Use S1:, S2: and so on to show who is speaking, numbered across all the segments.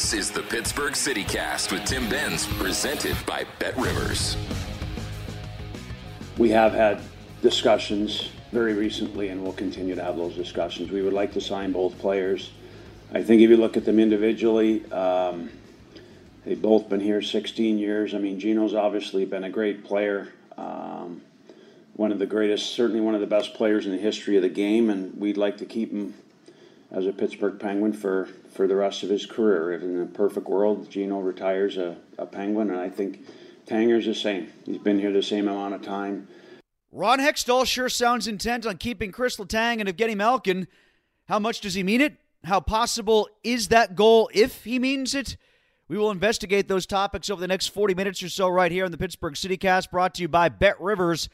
S1: This is the Pittsburgh City Cast with Tim Benz, presented by Bet Rivers.
S2: We have had discussions very recently, and we'll continue to have those discussions. We would like to sign both players. I think if you look at them individually, um, they've both been here 16 years. I mean, Gino's obviously been a great player, um, one of the greatest, certainly one of the best players in the history of the game, and we'd like to keep him as a Pittsburgh Penguin for, for the rest of his career. If in a perfect world, Gino retires a, a Penguin, and I think Tanger's the same. He's been here the same amount of time.
S3: Ron Hextall sure sounds intent on keeping Chris Letang and Evgeny Malkin. How much does he mean it? How possible is that goal if he means it? We will investigate those topics over the next 40 minutes or so right here on the Pittsburgh CityCast, brought to you by Bet Rivers.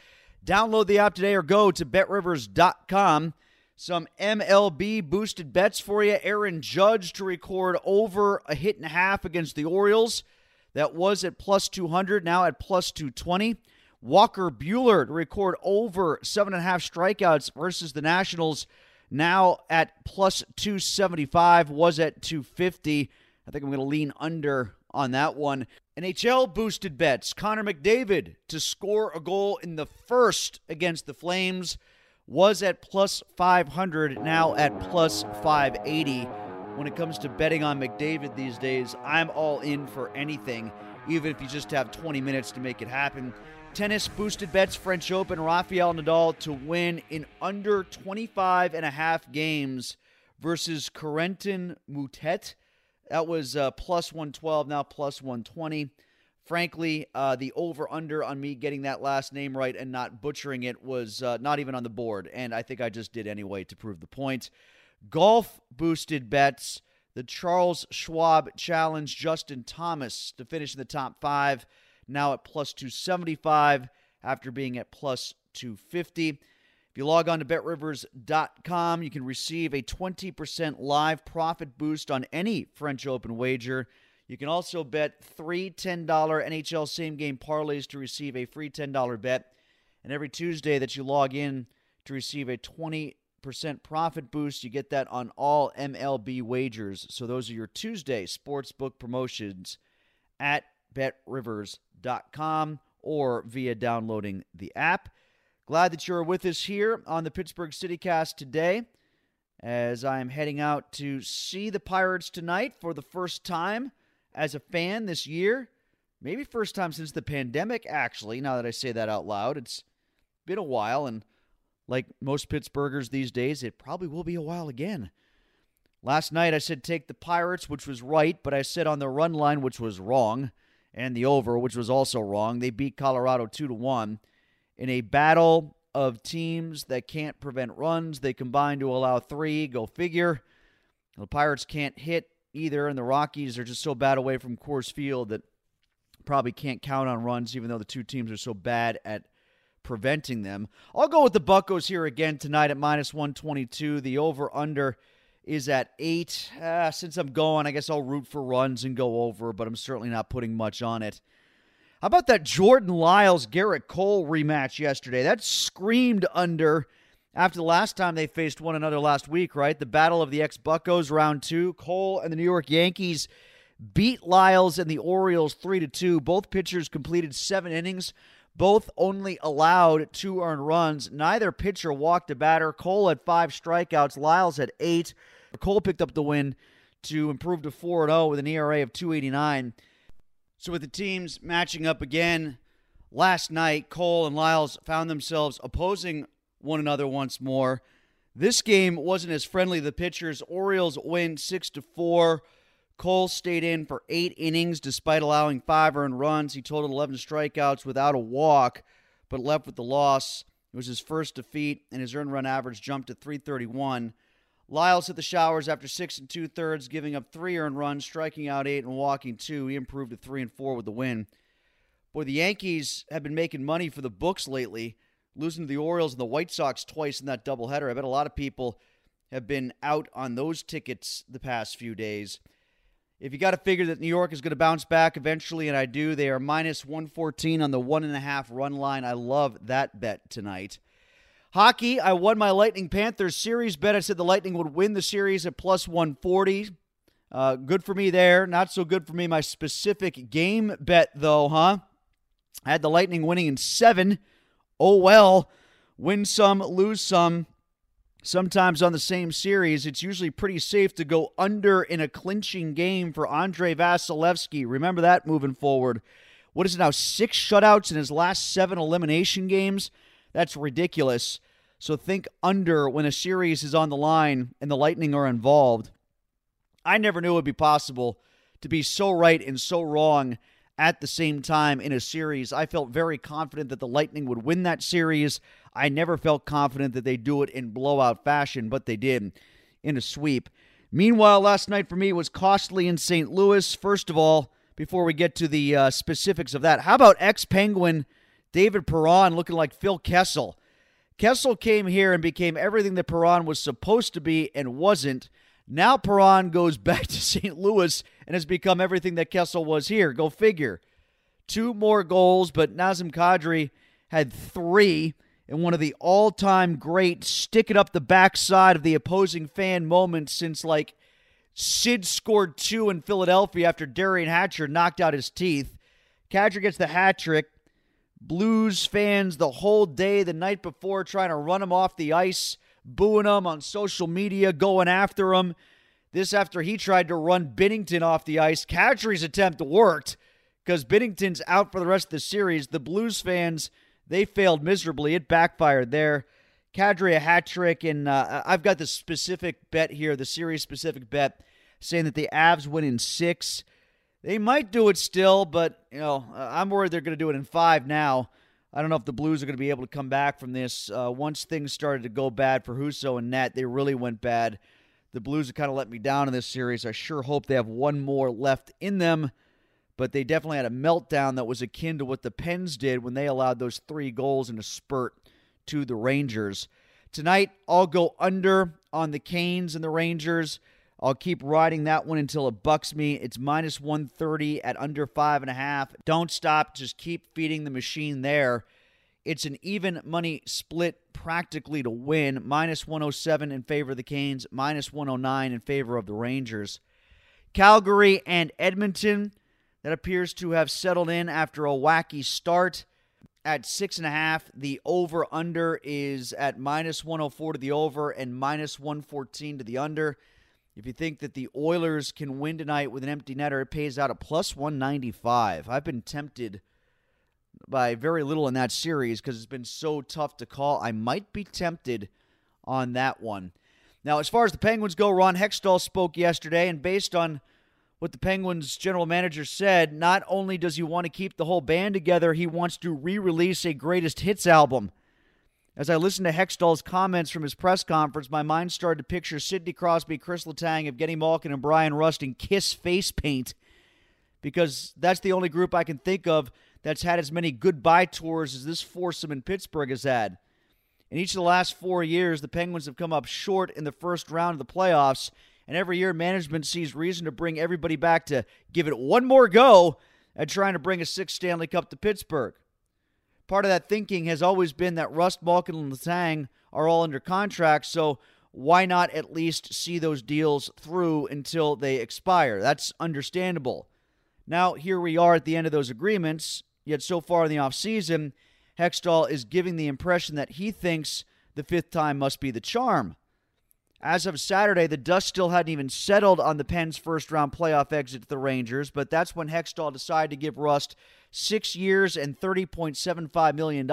S3: Download the app today or go to betrivers.com. Some MLB boosted bets for you. Aaron Judge to record over a hit and a half against the Orioles. That was at plus 200, now at plus 220. Walker Buehler to record over seven and a half strikeouts versus the Nationals, now at plus 275, was at 250. I think I'm going to lean under on that one. NHL boosted bets. Connor McDavid to score a goal in the first against the Flames was at plus 500, now at plus 580. When it comes to betting on McDavid these days, I'm all in for anything, even if you just have 20 minutes to make it happen. Tennis boosted bets French Open Rafael Nadal to win in under 25 and a half games versus Corentin Moutet. That was uh, plus 112, now plus 120. Frankly, uh, the over under on me getting that last name right and not butchering it was uh, not even on the board. And I think I just did anyway to prove the point. Golf boosted bets. The Charles Schwab Challenge, Justin Thomas to finish in the top five now at plus 275 after being at plus 250. If you log on to betrivers.com, you can receive a 20% live profit boost on any French Open wager. You can also bet three $10 NHL same game parlays to receive a free $10 bet. And every Tuesday that you log in to receive a 20% profit boost, you get that on all MLB wagers. So those are your Tuesday sportsbook promotions at betrivers.com or via downloading the app. Glad that you're with us here on the Pittsburgh CityCast today as I am heading out to see the Pirates tonight for the first time as a fan this year. Maybe first time since the pandemic, actually, now that I say that out loud. It's been a while, and like most Pittsburghers these days, it probably will be a while again. Last night I said take the Pirates, which was right, but I said on the run line, which was wrong, and the over, which was also wrong. They beat Colorado 2 to 1 in a battle of teams that can't prevent runs. They combine to allow 3, go figure. The Pirates can't hit either, and the Rockies are just so bad away from Coors Field that probably can't count on runs, even though the two teams are so bad at preventing them. I'll go with the Buckos here again tonight at minus 122. The over under is at eight. Uh, since I'm going, I guess I'll root for runs and go over, but I'm certainly not putting much on it. How about that Jordan Lyles Gerrit Cole rematch yesterday? That screamed under after the last time they faced one another last week, right? The Battle of the Ex Buckos, round two. Cole and the New York Yankees beat Lyles and the Orioles 3 to 2. Both pitchers completed seven innings. Both only allowed two earned runs. Neither pitcher walked a batter. Cole had five strikeouts. Lyles had eight. Cole picked up the win to improve to 4 0 with an ERA of 289. So, with the teams matching up again last night, Cole and Lyles found themselves opposing one another once more. This game wasn't as friendly. The pitchers, Orioles win 6 to 4. Cole stayed in for eight innings despite allowing five earned runs. He totaled 11 strikeouts without a walk, but left with the loss. It was his first defeat, and his earned run average jumped to 331. Lyles hit the showers after six and two thirds, giving up three earned runs, striking out eight and walking two. He improved to three and four with the win. Boy, the Yankees have been making money for the books lately, losing to the Orioles and the White Sox twice in that doubleheader. I bet a lot of people have been out on those tickets the past few days. If you got to figure that New York is going to bounce back eventually, and I do, they are minus 114 on the one and a half run line. I love that bet tonight. Hockey, I won my Lightning Panthers series bet. I said the Lightning would win the series at plus 140. Uh, good for me there. Not so good for me. My specific game bet, though, huh? I had the Lightning winning in seven. Oh, well. Win some, lose some. Sometimes on the same series, it's usually pretty safe to go under in a clinching game for Andrei Vasilevskiy. Remember that moving forward. What is it now? Six shutouts in his last seven elimination games? That's ridiculous. So think under when a series is on the line and the Lightning are involved. I never knew it would be possible to be so right and so wrong at the same time in a series. I felt very confident that the Lightning would win that series. I never felt confident that they'd do it in blowout fashion, but they did in a sweep. Meanwhile, last night for me was costly in St. Louis. First of all, before we get to the uh, specifics of that, how about ex Penguin David Perron looking like Phil Kessel? Kessel came here and became everything that Perron was supposed to be and wasn't. Now Perron goes back to St. Louis and has become everything that Kessel was here. Go figure. Two more goals, but Nazem Kadri had three in one of the all time great stick it up the backside of the opposing fan moments since like Sid scored two in Philadelphia after Derian Hatcher knocked out his teeth. Kadri gets the hat trick. Blues fans the whole day the night before trying to run him off the ice, booing him on social media, going after him. This after he tried to run Binnington off the ice. Kadri's attempt worked because Binnington's out for the rest of the series. The Blues fans, they failed miserably. It backfired there. Kadri a hat trick, and uh, I've got the specific bet here, the series specific bet, saying that the Avs win in six. They might do it still, but you know I'm worried they're going to do it in five now. I don't know if the Blues are going to be able to come back from this. Uh, once things started to go bad for Husso and Net, they really went bad. The Blues have kind of let me down in this series. I sure hope they have one more left in them, but they definitely had a meltdown that was akin to what the Pens did when they allowed those three goals in a spurt to the Rangers. Tonight, I'll go under on the Canes and the Rangers. I'll keep riding that one until it bucks me. It's minus 130 at under five and a half. Don't stop. Just keep feeding the machine there. It's an even money split practically to win. Minus 107 in favor of the Canes, minus 109 in favor of the Rangers. Calgary and Edmonton, that appears to have settled in after a wacky start at six and a half. The over under is at minus 104 to the over and minus 114 to the under. If you think that the Oilers can win tonight with an empty netter, it pays out at plus 195. I've been tempted by very little in that series because it's been so tough to call. I might be tempted on that one. Now, as far as the Penguins go, Ron Hextall spoke yesterday, and based on what the Penguins general manager said, not only does he want to keep the whole band together, he wants to re release a greatest hits album. As I listened to Hextall's comments from his press conference, my mind started to picture Sidney Crosby, Chris Letang, Evgeny Malkin, and Bryan Rust in Kiss face paint because that's the only group I can think of that's had as many goodbye tours as this foursome in Pittsburgh has had. In each of the last four years, the Penguins have come up short in the first round of the playoffs, and every year management sees reason to bring everybody back to give it one more go at trying to bring a sixth Stanley Cup to Pittsburgh. Part of that thinking has always been that Rust, Malkin, and Letang are all under contract, so why not at least see those deals through until they expire? That's understandable. Now, here we are at the end of those agreements, yet so far in the offseason, Hextall is giving the impression that he thinks the fifth time must be the charm. As of Saturday, the dust still hadn't even settled on the Pens' first round playoff exit to the Rangers, but that's when Hextall decided to give Rust six years and $30.75 million.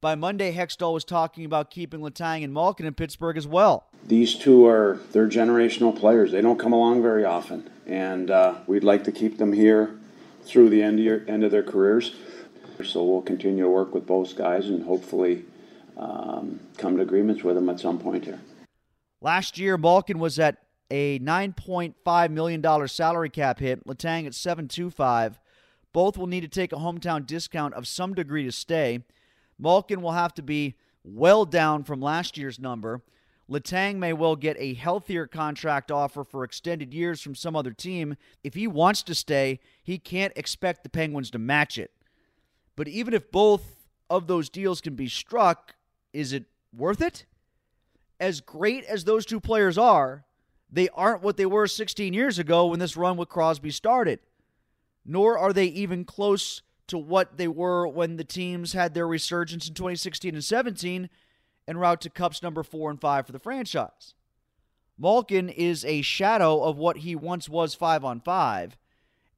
S3: By Monday, Hextall was talking about keeping Letang and Malkin in Pittsburgh as well.
S2: These two are they're generational players. They don't come along very often, and uh, we'd like to keep them here through the end of, your, end of their careers. So we'll continue to work with both guys and hopefully um, come to agreements with them at some point here.
S3: Last year, Malkin was at a $9.5 million salary cap hit, Letang at 7.25. Both will need to take a hometown discount of some degree to stay. Malkin will have to be well down from last year's number. Letang may well get a healthier contract offer for extended years from some other team. If he wants to stay, he can't expect the Penguins to match it. But even if both of those deals can be struck, is it worth it? As great as those two players are, they aren't what they were 16 years ago when this run with Crosby started. Nor are they even close to what they were when the teams had their resurgence in 2016 and 17 en route to Cups number four and five for the franchise. Malkin is a shadow of what he once was five on five,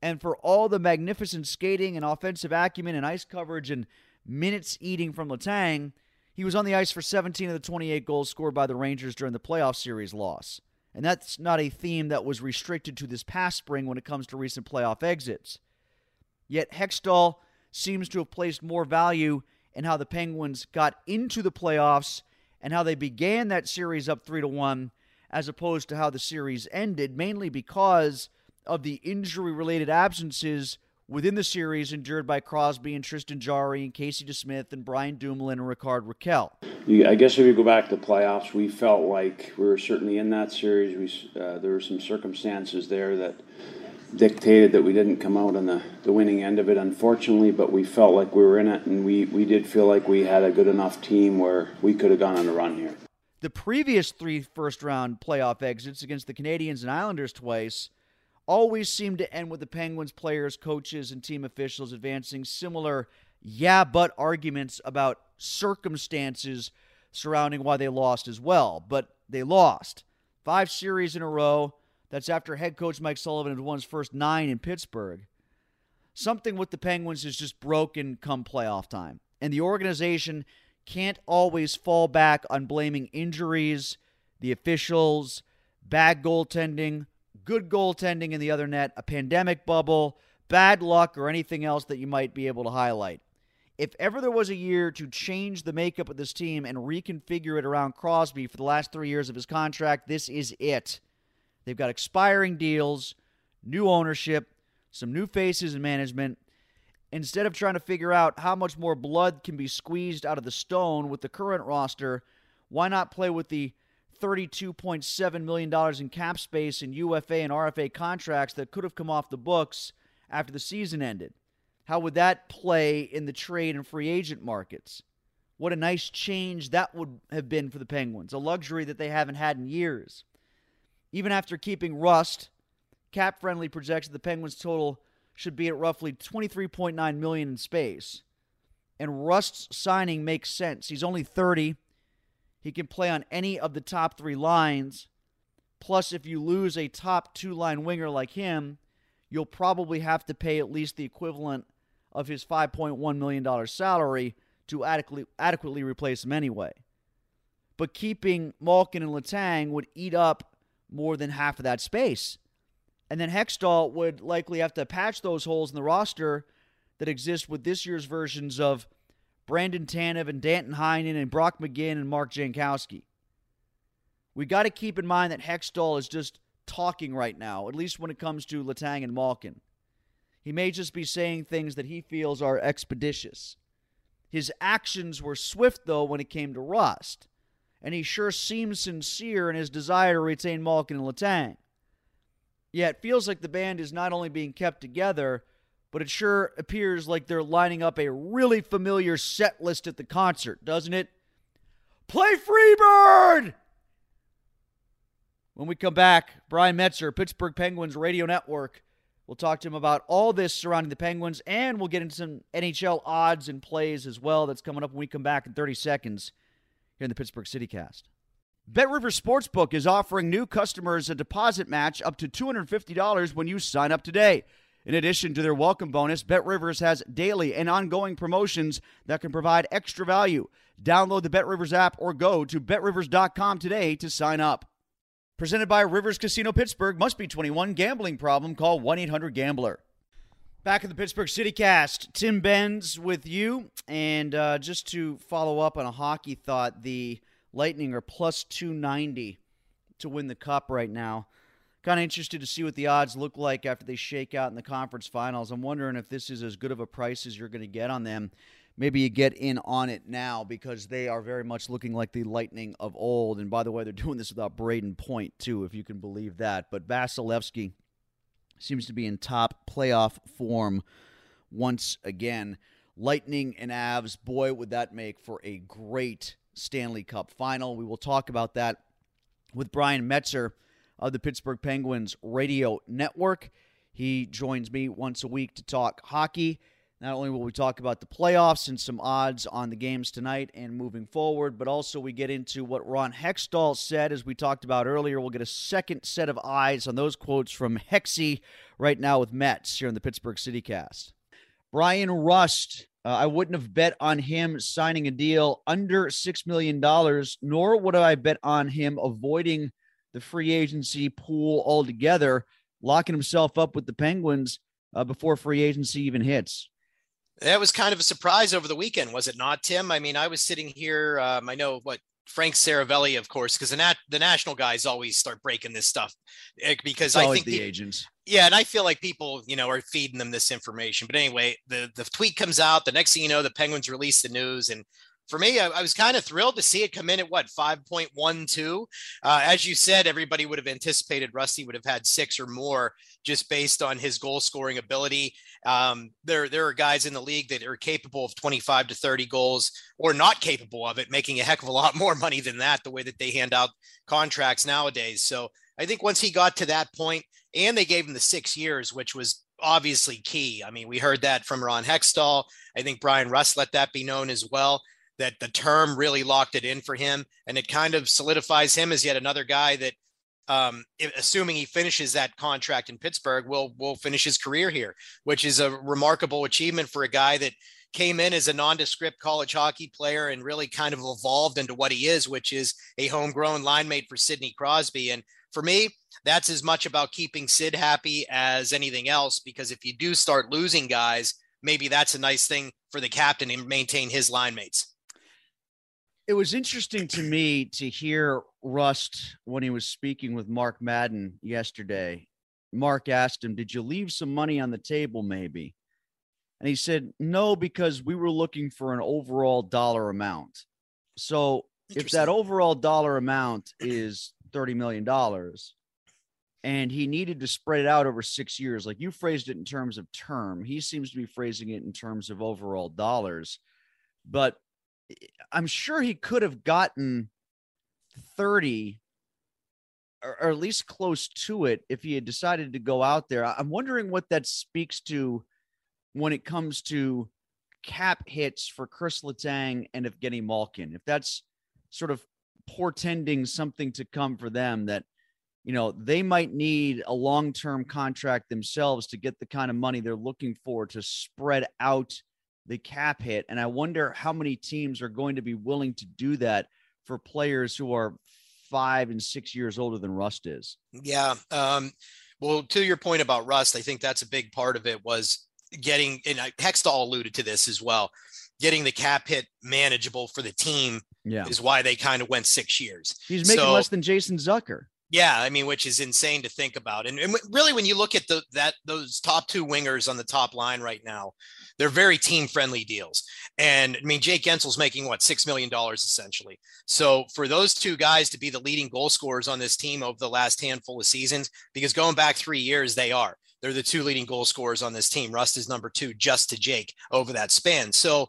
S3: and for all the magnificent skating and offensive acumen and ice coverage and minutes eating from Letang, he was on the ice for 17 of the 28 goals scored by the Rangers during the playoff series loss. And that's not a theme that was restricted to this past spring when it comes to recent playoff exits. Yet Hextall seems to have placed more value in how the Penguins got into the playoffs and how they began that series up 3 to 1 as opposed to how the series ended mainly because of the injury related absences within the series endured by Crosby and Tristan Jarry and Casey DeSmith and Brian Dumoulin and Rickard Rakell.
S2: I guess if you go back to playoffs, we felt like we were certainly in that series. We uh, there were some circumstances there that dictated that we didn't come out on the, the winning end of it, unfortunately, but we felt like we were in it, and we, we did feel like we had a good enough team where we could have gone on a run here.
S3: The previous three first round playoff exits against the Canadiens and Islanders twice always seemed to end with the Penguins players, coaches, and team officials advancing similar yeah, but arguments about circumstances surrounding why they lost as well. But they lost. Five series in a row that's after head coach Mike Sullivan had won his first nine in Pittsburgh. Something with the Penguins is just broken come playoff time. And the organization can't always fall back on blaming injuries, the officials, bad goaltending, good goaltending in the other net, a pandemic bubble, bad luck, or anything else that you might be able to highlight. If ever there was a year to change the makeup of this team and reconfigure it around Crosby for the last three years of his contract, this is it. They've got expiring deals, new ownership, some new faces in management. Instead of trying to figure out how much more blood can be squeezed out of the stone with the current roster, why not play with the $32.7 million in cap space in UFA and RFA contracts that could have come off the books after the season ended? How would that play in the trade and free agent markets? What a nice change that would have been for the Penguins, a luxury that they haven't had in years. Even after keeping Rust, Cap Friendly projects that the Penguins' total should be at roughly 23.9 million in space. And Rust's signing makes sense. He's only 30. He can play on any of the top 3 lines. Plus if you lose a top 2 line winger like him, you'll probably have to pay at least the equivalent of his $5.1 million salary to adequately, adequately replace him anyway. But keeping Malkin and Letang would eat up more than half of that space. And then Hextall would likely have to patch those holes in the roster that exist with this year's versions of Brandon Tanev and Danton Heinen and Brock McGinn and Mark Jankowski. We got to keep in mind that Hextall is just talking right now, at least when it comes to Letang and Malkin. He may just be saying things that he feels are expeditious. His actions were swift, though, when it came to Rust, and he sure seems sincere in his desire to retain Malkin and Letang. Yet, it feels like the band is not only being kept together, but it sure appears like they're lining up a really familiar set list at the concert, doesn't it? Play Freebird! When we come back, Brian Metzer, Pittsburgh Penguins Radio Network. We'll talk to him about all this surrounding the Penguins, and we'll get into some NHL odds and plays as well. That's coming up when we come back in 30 seconds here in the Pittsburgh CityCast. Bet Rivers Sportsbook is offering new customers a deposit match up to $250 when you sign up today. In addition to their welcome bonus, Bet Rivers has daily and ongoing promotions that can provide extra value. Download the Bet Rivers app or go to betrivers.com today to sign up. Presented by Rivers Casino Pittsburgh. Must be 21. Gambling problem? Call 1 800 Gambler. Back in the Pittsburgh CityCast, Tim Benz with you. And uh, just to follow up on a hockey thought, the Lightning are plus 290 to win the Cup right now. Kind of interested to see what the odds look like after they shake out in the conference finals. I'm wondering if this is as good of a price as you're going to get on them maybe you get in on it now because they are very much looking like the Lightning of old. And by the way, they're doing this without Brayden Point, too, if you can believe that. But Vasilevskiy seems to be in top playoff form once again. Lightning and Avs, boy, would that make for a great Stanley Cup final. We will talk about that with Brian Metzer of the Pittsburgh Penguins Radio Network. He joins me once a week to talk hockey. Not only will we talk about the playoffs and some odds on the games tonight and moving forward, but also we get into what Ron Hextall said, as we talked about earlier. We'll get a second set of eyes on those quotes from Hexy right now with Mets here in the Pittsburgh CityCast. Bryan Rust, uh, I wouldn't have bet on him signing a deal under $6 million, nor would I bet on him avoiding the free agency pool altogether, locking himself up with the Penguins uh, before free agency even hits.
S4: That was kind of a surprise over the weekend, was it not, Tim? I mean, I was sitting here. Um, I know what Frank Seravalli, of course, because the nat- the national guys always start breaking this stuff eh, because I think
S3: the
S4: pe-
S3: agents.
S4: Yeah, and I feel like people, you know, are feeding them this information. But anyway, the the tweet comes out. The next thing you know, the Penguins release the news, and for me, I, I was kind of thrilled to see it come in at what 5.12. Uh, as you said, everybody would have anticipated Rusty would have had six or more just based on his goal scoring ability. Um, there, there are guys in the league that are capable of 25 to 30 goals or not capable of it, making a heck of a lot more money than that, the way that they hand out contracts nowadays. So I think once he got to that point, and they gave him the six years, which was obviously key. I mean, we heard that from Ron Hextall. I think Bryan Rust let that be known as well that the term really locked it in for him and it kind of solidifies him as yet another guy that um, assuming he finishes that contract in Pittsburgh will will finish his career here which is a remarkable achievement for a guy that came in as a nondescript college hockey player and really kind of evolved into what he is which is a homegrown line mate for Sidney Crosby. And for me that's as much about keeping Sid happy as anything else because if you do start losing guys maybe that's a nice thing for the captain to maintain his line mates
S3: it was interesting to me to hear Rust when he was speaking with Mark Madden yesterday. Mark asked him, Did you leave some money on the table, maybe? And he said, No, because we were looking for an overall dollar amount. So if that overall dollar amount is $30 million and he needed to spread it out over six years, like you phrased it in terms of term, he seems to be phrasing it in terms of overall dollars. But I'm sure he could have gotten 30 or, or, at least close to it if he had decided to go out there. I'm wondering what that speaks to when it comes to cap hits for Chris Letang and Evgeny Malkin. If that's sort of portending something to come for them that you know, they might need a long term contract themselves to get the kind of money they're looking for to spread out the cap hit. And I wonder how many teams are going to be willing to do that for players who are five and six years older than Rust is.
S4: Yeah. Um, well, to your point about Rust, I think that's a big part of it was getting, and Hextall alluded to this as well, getting the cap hit manageable for the team
S3: yeah.
S4: is why they kind of went six years.
S3: He's making so, less than Jason Zucker.
S4: Yeah, I mean, which is insane to think about. And, and really, when you look at the that those top two wingers on the top line right now, they're very team friendly deals. And I mean, Jake Guentzel's making what six million dollars essentially. So for those two guys to be the leading goal scorers on this team over the last handful of seasons, because going back three years, they are. They're the two leading goal scorers on this team. Rust is number two, just to Jake over that span. So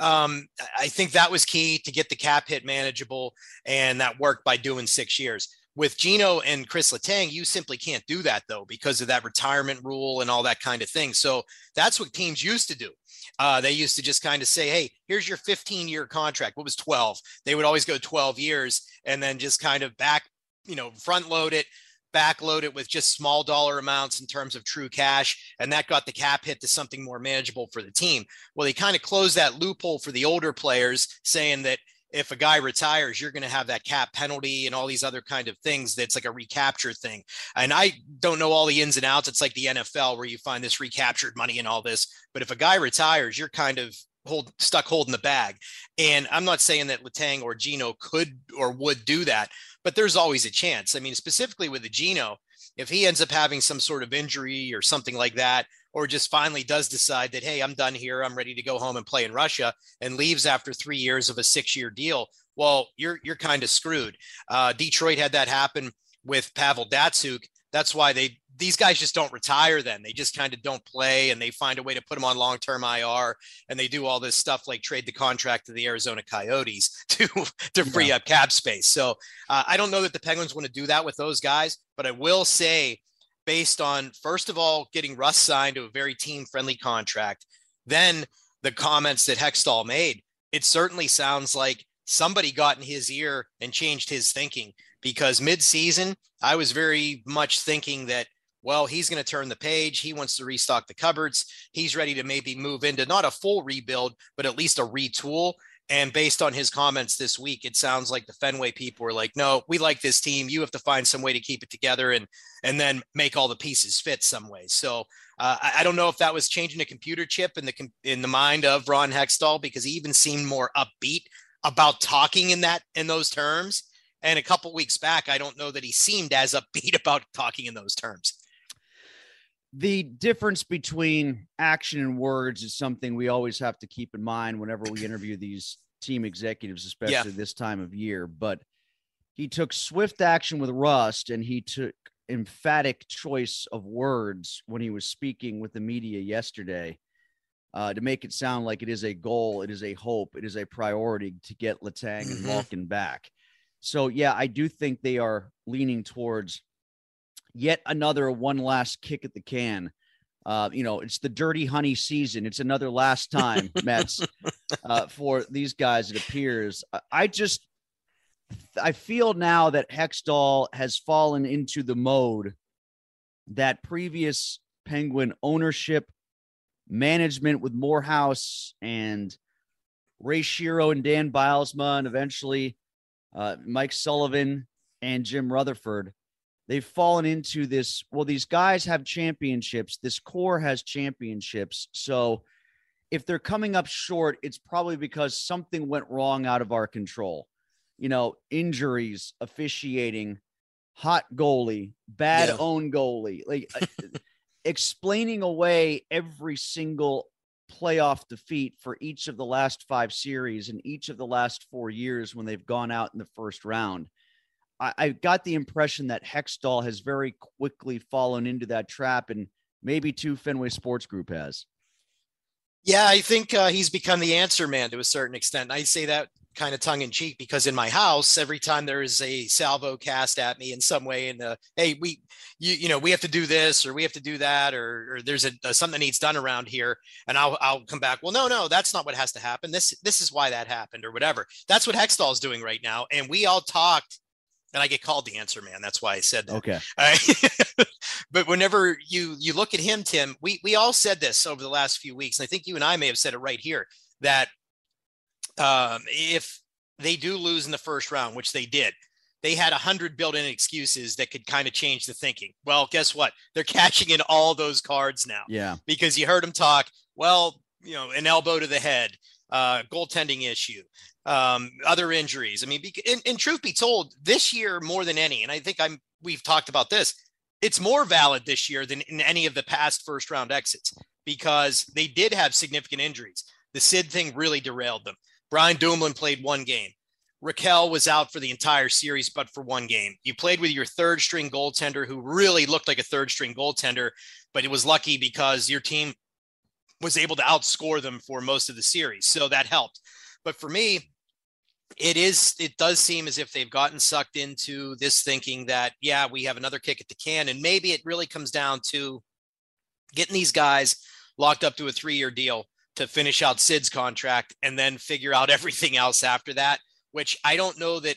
S4: um, I think that was key to get the cap hit manageable, and that worked by doing six years with Gino and Chris Letang, you simply can't do that though because of that retirement rule and all that kind of thing. So that's what teams used to do. Uh, they used to just kind of say, "Hey, here's your 15 year contract." What was 12? They would always go 12 years and then just kind of back, you know, front load it, back load it with just small dollar amounts in terms of true cash, and that got the cap hit to something more manageable for the team. Well, they kind of closed that loophole for the older players, saying that if a guy retires, you're going to have that cap penalty and all these other kind of things. That's like a recapture thing. And I don't know all the ins and outs. It's like the NFL where you find this recaptured money and all this. But if a guy retires, you're kind of hold stuck holding the bag. And I'm not saying that Letang or Gino could or would do that, but there's always a chance. I mean, specifically with the Gino, if he ends up having some sort of injury or something like that, or just finally does decide that, hey, I'm done here. I'm ready to go home and play in Russia and leaves after three years of a six year deal. Well, you're you're kind of screwed. Uh, Detroit had that happen with Pavel Datsyuk. That's why they these guys just don't retire then. They just kind of don't play and they find a way to put them on long term IR and they do all this stuff like trade the contract to the Arizona Coyotes to, to free yeah. up cap space. So uh, I don't know that the Penguins want to do that with those guys, but I will say based on first of all getting Rust signed to a very team friendly contract, then the comments that Hextall made. It certainly sounds like somebody got in his ear and changed his thinking because mid-season I was very much thinking that well he's going to turn the page he wants to restock the cupboards he's ready to maybe move into not a full rebuild but at least a retool and based on his comments this week, it sounds like the Fenway people were like, "No, we like this team. You have to find some way to keep it together and and then make all the pieces fit some way." So uh, I, I, don't know if that was changing a computer chip in the in the mind of Ron Hextall because he even seemed more upbeat about talking in that in those terms. And a couple weeks back, I don't know that he seemed as upbeat about talking in those terms
S3: the difference between action and words is something we always have to keep in mind whenever we interview these team executives, especially yeah. this time of year. But he took swift action with Rust and he took emphatic choice of words when he was speaking with the media yesterday uh, to make it sound like it is a goal, it is a hope, it is a priority to get Letang mm-hmm. and Malkin back. So, yeah, I do think they are leaning towards yet another one last kick at the can. Uh, you know, it's the dirty honey season. It's another last time, Mets, uh, for these guys. It appears. I just, I feel now that Hextall has fallen into the mode that previous Penguin ownership, management with Morehouse and Ray Shero and Dan Bylsma, and eventually uh, Mike Sullivan and Jim Rutherford they've fallen into this well these guys have championships this core has championships. So if they're coming up short it's probably because something went wrong out of our control. You know injuries officiating hot goalie bad yeah. own goalie like uh, explaining away every single playoff defeat for each of the last five series and each of the last four years when they've gone out in the first round I, I got the impression that Hextall has very quickly fallen into that trap, and maybe too Fenway Sports Group has.
S4: Yeah, I think uh, he's become the answer man to a certain extent. I say that kind of tongue in cheek because in my house, every time there is a salvo cast at me in some way, and hey, we, you, you know, we have to do this or we have to do that, or, or there's a, a, something needs done around here, and I'll I'll come back. Well, no, no, that's not what has to happen. This this is why that happened, or whatever. That's what Hextall is doing right now, and we all talked and I get called the answer man. That's why I said that.
S3: Okay.
S4: but whenever you you look at him, Tim, we we all said this over the last few weeks, and I think you and I may have said it right here that um, if they do lose in the first round, which they did, they had a hundred built-in excuses that could kind of change the thinking. Well, guess what? They're catching in all those cards now.
S3: Yeah.
S4: Because you heard them talk. Well, you know, an elbow to the head, uh, goaltending issue, um, other injuries. I mean, and, and truth be told, this year more than any, and I think I'm we've talked about this. It's more valid this year than in any of the past first round exits because they did have significant injuries. The Sid thing really derailed them. Brian Dumoulin played one game. Rakell was out for the entire series, but for one game. You played with your third string goaltender who really looked like a third string goaltender, but it was lucky because your team was able to outscore them for most of the series. So that helped. But for me, it is it does seem as if they've gotten sucked into this thinking that yeah we have another kick at the can. And maybe it really comes down to getting these guys locked up to a three year deal to finish out sid's contract and then figure out everything else after that which i don't know that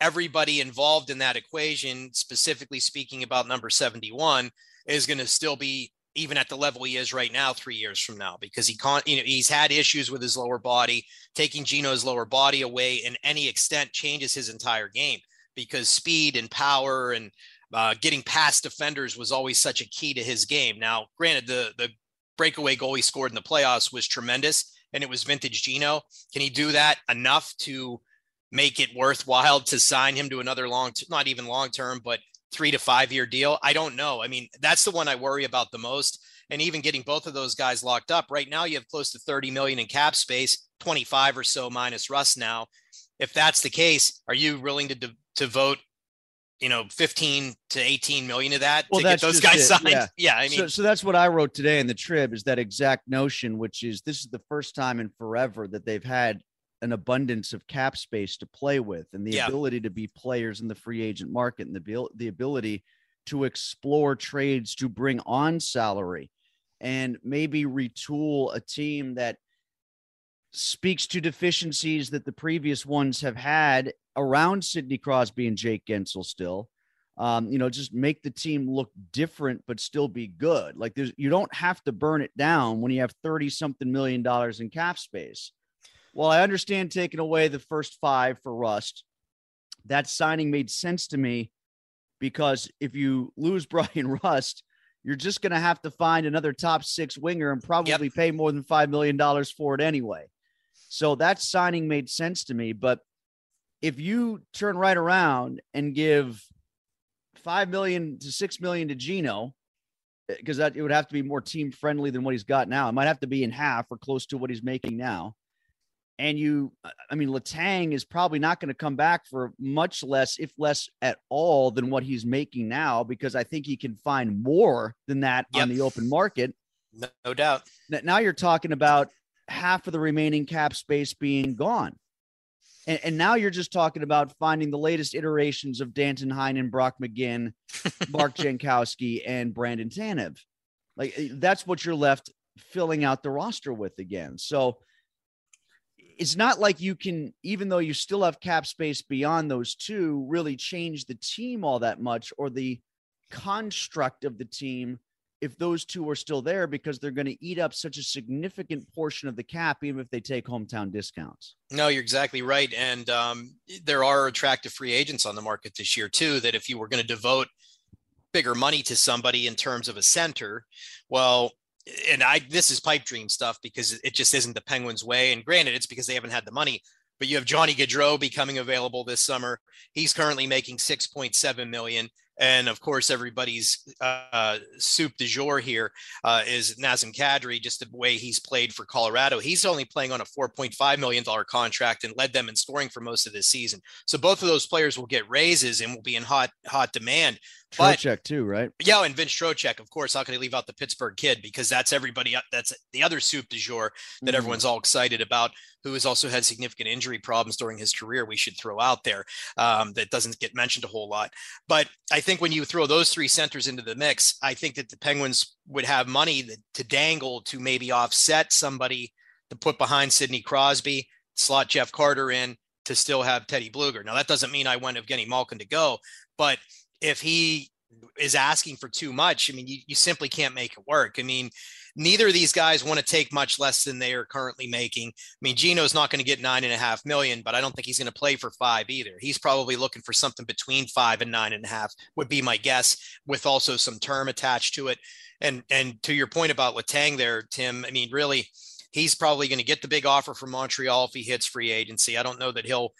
S4: everybody involved in that equation specifically speaking about number 71 is going to still be even at the level he is right now three years from now because he can't you know he's had issues with his lower body taking gino's lower body away in any extent changes his entire game because speed and power and uh, getting past defenders was always such a key to his game. Now granted the the breakaway goal he scored in the playoffs was tremendous and it was vintage gino. Can he do that enough to make it worthwhile to sign him to another long not even long term but three to five year deal? I don't know. I mean, that's the one I worry about the most. And even getting both of those guys locked up right now, you have close to 30 million in cap space, 25 or so minus Rust now. If that's the case, are you willing to, to, to vote you know 15 to 18 million of that well, to get those guys it. signed yeah. yeah. i mean
S3: so, so that's what i wrote today in the trib is that exact notion which is this is the first time in forever that they've had an abundance of cap space to play with and the yeah. ability to be players in the free agent market and the, the ability to explore trades to bring on salary and maybe retool a team that speaks to deficiencies that the previous ones have had around Sidney Crosby and Jake Guentzel still. Um, you know, just make the team look different, but still be good. Like there's, you don't have to burn it down when you have 30 something million dollars in cap space. Well, I understand taking away the first five for Rust. That signing made sense to me because if you lose Bryan Rust, you're just going to have to find another top six winger and probably yep. pay more than $5 million for it anyway. So that signing made sense to me. But if you turn right around and give five million to six million to Gino, because eh, that it would have to be more team friendly than what he's got now. It might have to be in half or close to what he's making now and you i mean Letang is probably not going to come back for much less if less at all than what he's making now because i think he can find more than that yep. on the open market
S4: no, no doubt
S3: now you're talking about half of the remaining cap space being gone and, and, now you're just talking about finding the latest iterations of Danton Heinen, Brock McGinn, Mark Jankowski, and Brandon Tanev. Like eh, that's what you're left filling out the roster with again. So it's not like you can, even though you still have cap space beyond those two, really change the team all that much or the construct of the team if those two are still there because they're going to eat up such a significant portion of the cap, even if they take hometown discounts.
S4: No, you're exactly right. And um, there are attractive free agents on the market this year, too, that if you were going to devote bigger money to somebody in terms of a center, well, and I this is pipe dream stuff because it just isn't the Penguins' way. And granted, it's because they haven't had the money. But you have Johnny Gaudreau becoming available this summer. He's currently making 6.7 million. And of course, everybody's uh, soup du jour here uh, is Nazem Kadri, just the way he's played for Colorado. He's only playing on a $4.5 million contract and led them in scoring for most of this season. So both of those players will get raises and will be in hot, hot demand.
S3: Trocheck too, right?
S4: Yeah, and Vince Trocheck, of course. How can I leave out the Pittsburgh kid? Because that's everybody. That's the other soup du jour that mm. everyone's all excited about. Who has also had significant injury problems during his career. We should throw out there um, that doesn't get mentioned a whole lot. But I think when you throw those three centers into the mix, I think that the Penguins would have money that, to dangle to maybe offset somebody to put behind Sidney Crosby, slot Jeff Carter in, to still have Teddy Blueger. Now that doesn't mean I want Evgeny Malkin to go, but if he is asking for too much, I mean, you, you simply can't make it work. I mean, neither of these guys want to take much less than they are currently making. I mean, Gino's not going to get nine and a half million, but I don't think he's going to play for five either. He's probably looking for something between five and nine and a half, would be my guess, with also some term attached to it. And and to your point about Letang there, Tim, I mean, really, he's probably going to get the big offer from Montreal if he hits free agency. I don't know that he'll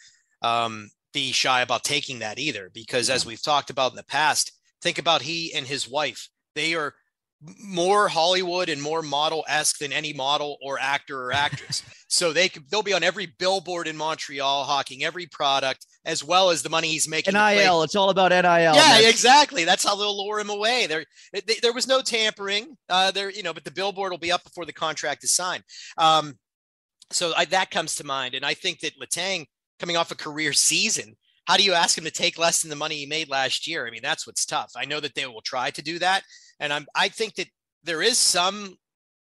S4: um, be shy about taking that either, because as we've talked about in the past, think about he and his wife. They are more Hollywood and more model esque than any model or actor or actress. so they could, they'll be on every billboard in Montreal, hawking every product as well as the money he's making.
S3: NIL, it's all about NIL.
S4: Yeah, man. exactly. That's how they'll lure him away. There, they, there was no tampering. Uh, there, you know, but the billboard will be up before the contract is signed. Um, so I, that comes to mind, and I think that Letang coming off a career season. How do you ask him to take less than the money he made last year? I mean, that's what's tough. I know that they will try to do that and I'm I think that there is some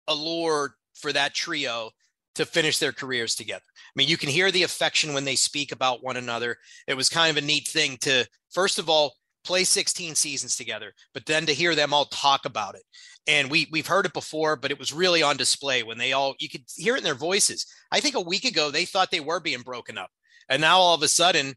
S4: allure for that trio to finish their careers together. I mean, you can hear the affection when they speak about one another. It was kind of a neat thing to first of all play 16 seasons together, but then to hear them all talk about it. And we we've heard it before, but it was really on display when they all you could hear it in their voices. I think a week ago they thought they were being broken up. And now all of a sudden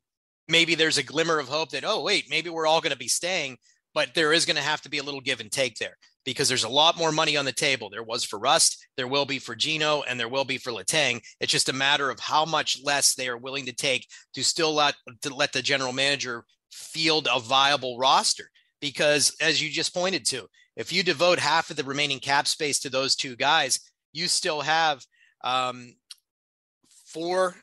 S4: maybe there's a glimmer of hope that oh wait, maybe we're all going to be staying but there is going to have to be a little give and take there because there's a lot more money on the table. There was for Rust, there will be for Geno, and there will be for Letang. It's just a matter of how much less they are willing to take to still let to let the general manager field a viable roster. Because as you just pointed to, if you devote half of the remaining cap space to those two guys, you still have um, four,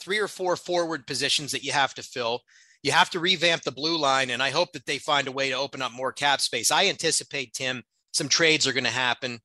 S4: three or four forward positions that you have to fill you have to revamp the blue line, and I hope that they find a way to open up more cap space. I anticipate, Tim, some trades are going to happen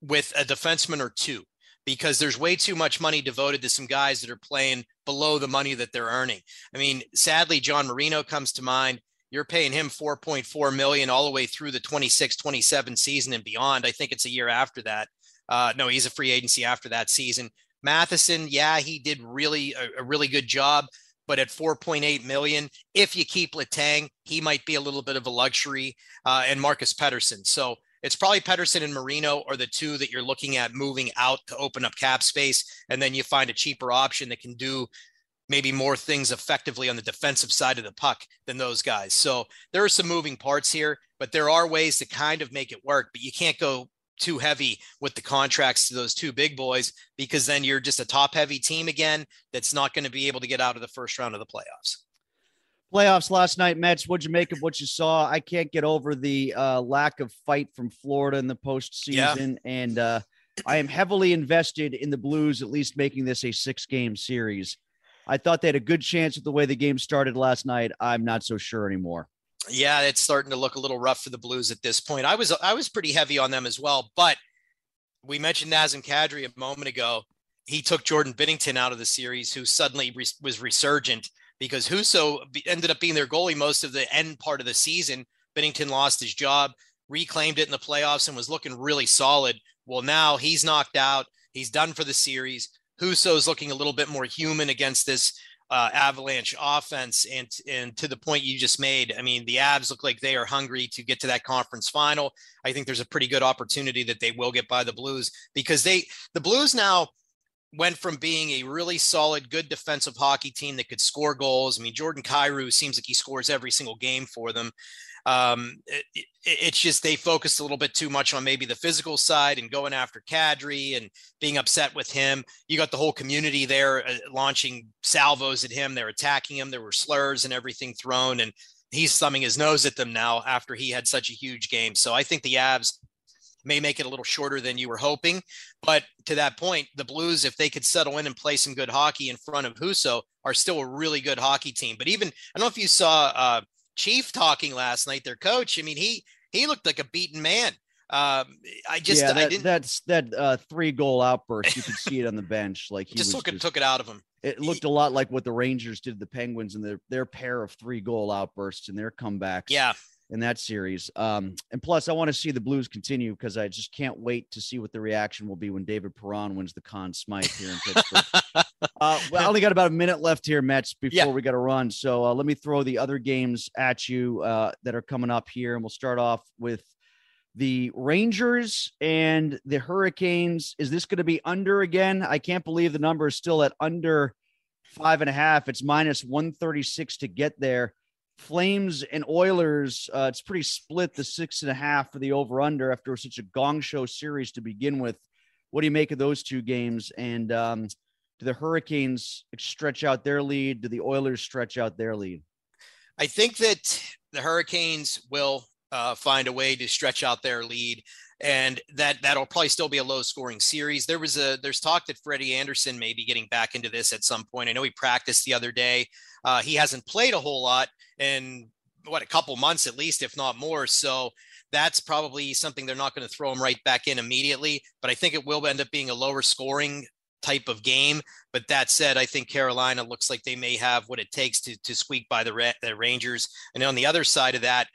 S4: with a defenseman or two because there's way too much money devoted to some guys that are playing below the money that they're earning. I mean, sadly, John Marino comes to mind. You're paying him 4.4 million all the way through the 26, 27 season and beyond. I think it's a year after that. Uh, no, he's a free agency after that season. Matheson, yeah, he did really a, a really good job but at 4.8 million, if you keep Letang, he might be a little bit of a luxury. Uh, and Marcus Pettersson. So it's probably Pettersson and Marino are the two that you're looking at moving out to open up cap space, and then you find a cheaper option that can do maybe more things effectively on the defensive side of the puck than those guys. So there are some moving parts here, but there are ways to kind of make it work. But you can't go too heavy with the contracts to those two big boys because then you're just a top heavy team again that's not going to be able to get out of the first round of the playoffs.
S3: Playoffs last night, Mets. What'd you make of what you saw? I can't get over the uh, lack of fight from Florida in the postseason, yeah. and uh, I am heavily invested in the Blues at least making this a six game series. I thought they had a good chance with the way the game started last night. I'm not so sure anymore
S4: yeah, it's starting to look a little rough for the Blues at this point. I was I was pretty heavy on them as well, but we mentioned Nazem Kadri a moment ago. He took Jordan Binnington out of the series, who suddenly re- was resurgent because Husso ended up being their goalie most of the end part of the season. Binnington lost his job, reclaimed it in the playoffs, and was looking really solid. Well, now he's knocked out. He's done for the series. Husso's looking a little bit more human against this uh, Avalanche offense. And, and to the point you just made, I mean, the Avs look like they are hungry to get to that conference final. I think there's a pretty good opportunity that they will get by the Blues because they, the Blues now went from being a really solid, good defensive hockey team that could score goals. I mean, Jordan Kyrou seems like he scores every single game for them um, it, it, it's just they focused a little bit too much on maybe the physical side and going after Kadri and being upset with him. You got the whole community there uh, launching salvos at him. They're attacking him. There were slurs and everything thrown, and he's thumbing his nose at them now after he had such a huge game. So I think the Avs may make it a little shorter than you were hoping. But to that point, the Blues, if they could settle in and play some good hockey in front of Husso, are still a really good hockey team. But even I don't know if you saw uh, Chief talking last night, their coach. I mean, he he looked like a beaten man. Um, I just
S3: yeah,
S4: that, I didn't.
S3: That's that uh, three goal outburst. You could see it on the bench. Like he
S4: just, took, just, took it out of him.
S3: It looked a lot like what the Rangers did to the Penguins and their their pair of three goal outbursts and their comebacks.
S4: Yeah.
S3: In that series, um, and plus, I want to see the Blues continue because I just can't wait to see what the reaction will be when David Perron wins the Conn Smythe here in Pittsburgh. Uh, well, I only got about a minute left here, Mets, before
S4: Yeah.
S3: we got to run. So uh, let me throw the other games at you uh, that are coming up here, and we'll start off with the Rangers and the Hurricanes. Is this going to be under again? I can't believe the number is still at under five and a half. It's minus 136 to get there. Flames and Oilers, uh, it's pretty split the six and a half for the over under after such a gong show series to begin with. What do you make of those two games? And um, do the Hurricanes stretch out their lead? Do the Oilers stretch out their lead?
S4: I think that the Hurricanes will uh, find a way to stretch out their lead, and that that'll probably still be a low-scoring series. There was a there's talk that Freddie Andersen may be getting back into this at some point. I know he practiced the other day. Uh, he hasn't played a whole lot in what a couple months at least, if not more. So that's probably something they're not going to throw him right back in immediately. But I think it will end up being a lower scoring type of game. But that said, I think Carolina looks like they may have what it takes to to squeak by the, the Rangers. And on the other side of that,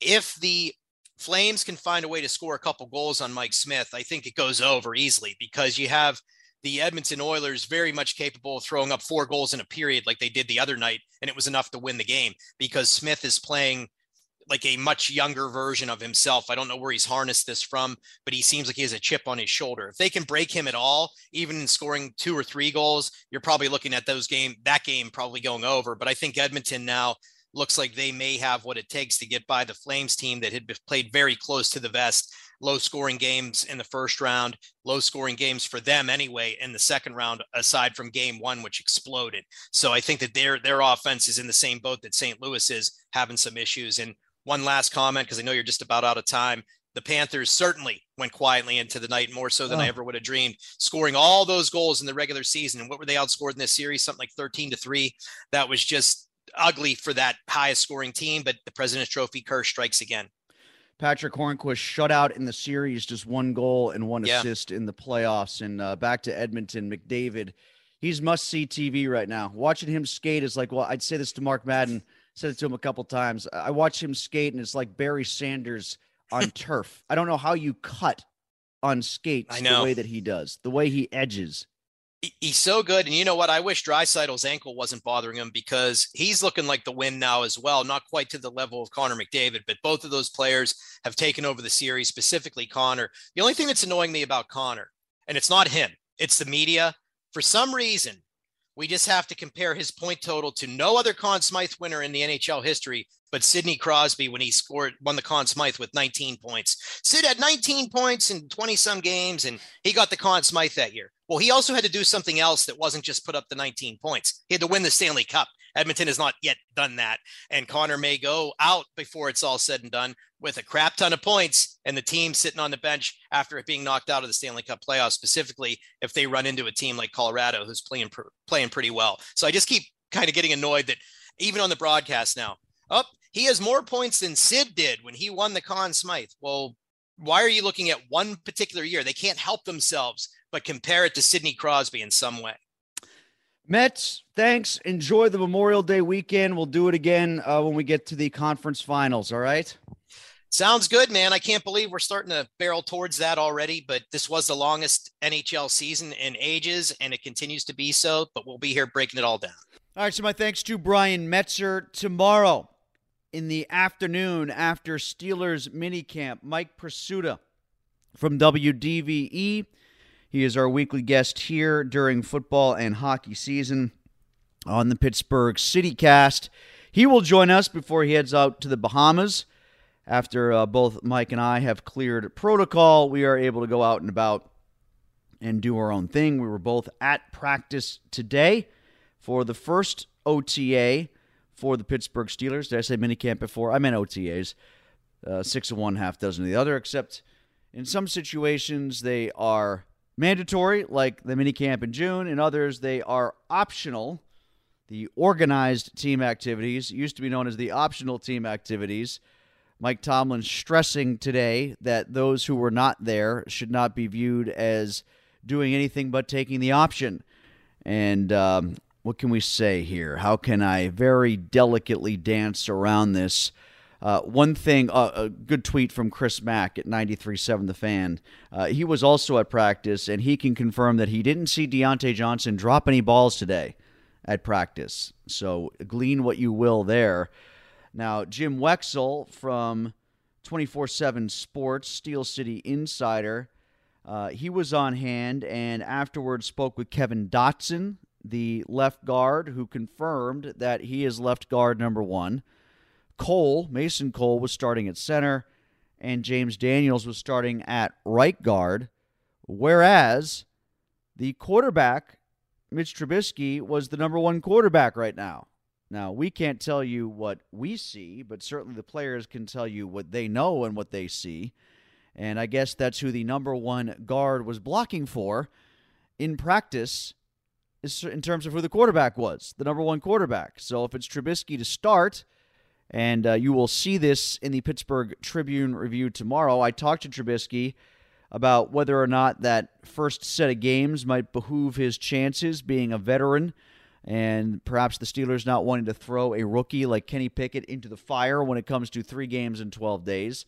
S4: if the Flames can find a way to score a couple goals on Mike Smith, I think it goes over easily because you have the Edmonton Oilers very much capable of throwing up four goals in a period like they did the other night, and it was enough to win the game because Smith is playing like a much younger version of himself. I don't know where he's harnessed this from, but he seems like he has a chip on his shoulder. If they can break him at all, even in scoring two or three goals, you're probably looking at those game that game probably going over. But I think Edmonton now looks like they may have what it takes to get by the Flames team that had played very close to the vest. Low scoring games in the first round, low scoring games for them anyway in the second round, aside from game one, which exploded. So I think that their their offense is in the same boat that St. Louis is having some issues. And one last comment, because I know you're just about out of time. The Panthers certainly went quietly into the night, more so than I
S3: Oh.
S4: ever would have dreamed, scoring all those goals in the regular season. And what were they outscored in this series? Something like 13 to 3. That was just ugly for that highest scoring team, but the President's Trophy curse strikes again.
S3: Patric Hornqvist shut out in the series, just one goal and one
S4: Yeah.
S3: assist in the playoffs. And uh, back to Edmonton, McDavid, he's must see TV right now. Watching him skate is like, well, I'd say this to Mark Madden, said it to him a couple times. I watch him skate and it's like Barry Sanders on turf. I don't know how you cut on skates the way that he does, the way he edges.
S4: He's so good. And you know what? I wish Draisaitl's ankle wasn't bothering him because he's looking like the win now as well. Not quite to the level of Connor McDavid, but both of those players have taken over the series, specifically Connor. The only thing that's annoying me about Connor, and it's not him, it's the media. For some reason, we just have to compare his point total to no other Conn Smythe winner in the NHL history but Sidney Crosby when he scored won the Conn Smythe with 19 points. Sid had 19 points in 20 some games and he got the Conn Smythe that year. Well, he also had to do something else that wasn't just put up the 19 points. He had to win the Stanley Cup. Edmonton has not yet done that. And Connor may go out before it's all said and done with a crap ton of points and the team sitting on the bench after it being knocked out of the Stanley Cup playoffs, specifically if they run into a team like Colorado who's playing playing pretty well. So I just keep kind of getting annoyed that even on the broadcast now, up he has more points than Sid did when he won the Conn Smythe. Well, why are you looking at one particular year? They can't help themselves but compare it to Sidney Crosby in some way.
S3: Mets, thanks. Enjoy the Memorial Day weekend. We'll do it again uh, when we get to the conference finals. All right.
S4: Sounds good, man. I can't believe we're starting to barrel towards that already, but this was the longest NHL season in ages, and it continues to be so. But we'll be here breaking it all down.
S3: All right. So, my thanks to Brian Metzer. Tomorrow in the afternoon after Steelers minicamp, Mike Prisuta from WDVE. He is our weekly guest here during football and hockey season on the Pittsburgh CityCast. He will join us before he heads out to the Bahamas. After uh, both Mike and I have cleared protocol, we are able to go out and about and do our own thing. We were both at practice today for the first OTA for the Pittsburgh Steelers. Did I say minicamp before? I meant OTAs. Uh, six of one, half dozen of the other, except in some situations they are mandatory, like the minicamp in June. In others, they are optional. The organized team activities used to be known as the optional team activities. Mike Tomlin stressing today that those who were not there should not be viewed as doing anything but taking the option. And um, what can we say here? How can I very delicately dance around this? Uh, one thing, uh, a good tweet from Chris Mack at 93.7 The Fan. Uh, he was also at practice, and he can confirm that he didn't see Diontae Johnson drop any balls today at practice. So glean what you will there. Now, Jim Wexell from 24 7 Sports, Steel City Insider, uh, he was on hand and afterwards spoke with Kevin Dotson, the left guard, who confirmed that he is left guard number one. Cole, Mason Cole, was starting at center, and James Daniels was starting at right guard, whereas the quarterback, Mitch Trubisky, was the number one quarterback right now. Now, we can't tell you what we see, but certainly the players can tell you what they know and what they see. And I guess that's who the number one guard was blocking for in practice in terms of who the quarterback was, the number one quarterback. So if it's Trubisky to start, and uh, you will see this in the Pittsburgh Tribune review tomorrow. I talked to Trubisky about whether or not that first set of games might behoove his chances being a veteran and perhaps the Steelers not wanting to throw a rookie like Kenny Pickett into the fire when it comes to three games in 12 days.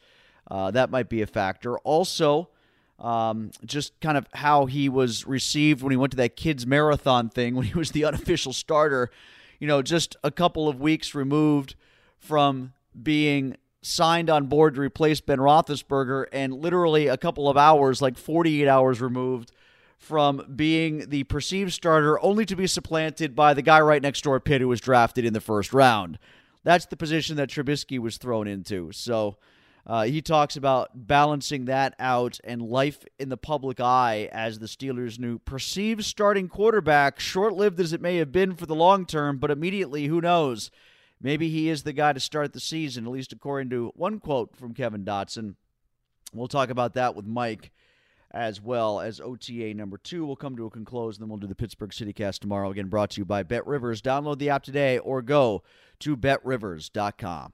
S3: Uh, that might be a factor. Also, um, just kind of how he was received when he went to that kids marathon thing when he was the unofficial starter. You know, just a couple of weeks removed from being signed on board to replace Ben Roethlisberger, and literally a couple of hours, like 48 hours removed from being the perceived starter, only to be supplanted by the guy right next door, Pitt, who was drafted in the first round. That's the position that Trubisky was thrown into. So uh, he talks about balancing that out and life in the public eye as the Steelers' new perceived starting quarterback, short lived as it may have been for the long term, but immediately, who knows? Maybe he is the guy to start the season, at least according to one quote from Kevin Dotson. We'll talk about that with Mike as well as OTA number two We'll come to a conclusion. Then we'll do the Pittsburgh CityCast tomorrow. Again, brought to you by Bet Rivers. Download the app today or go to betrivers.com.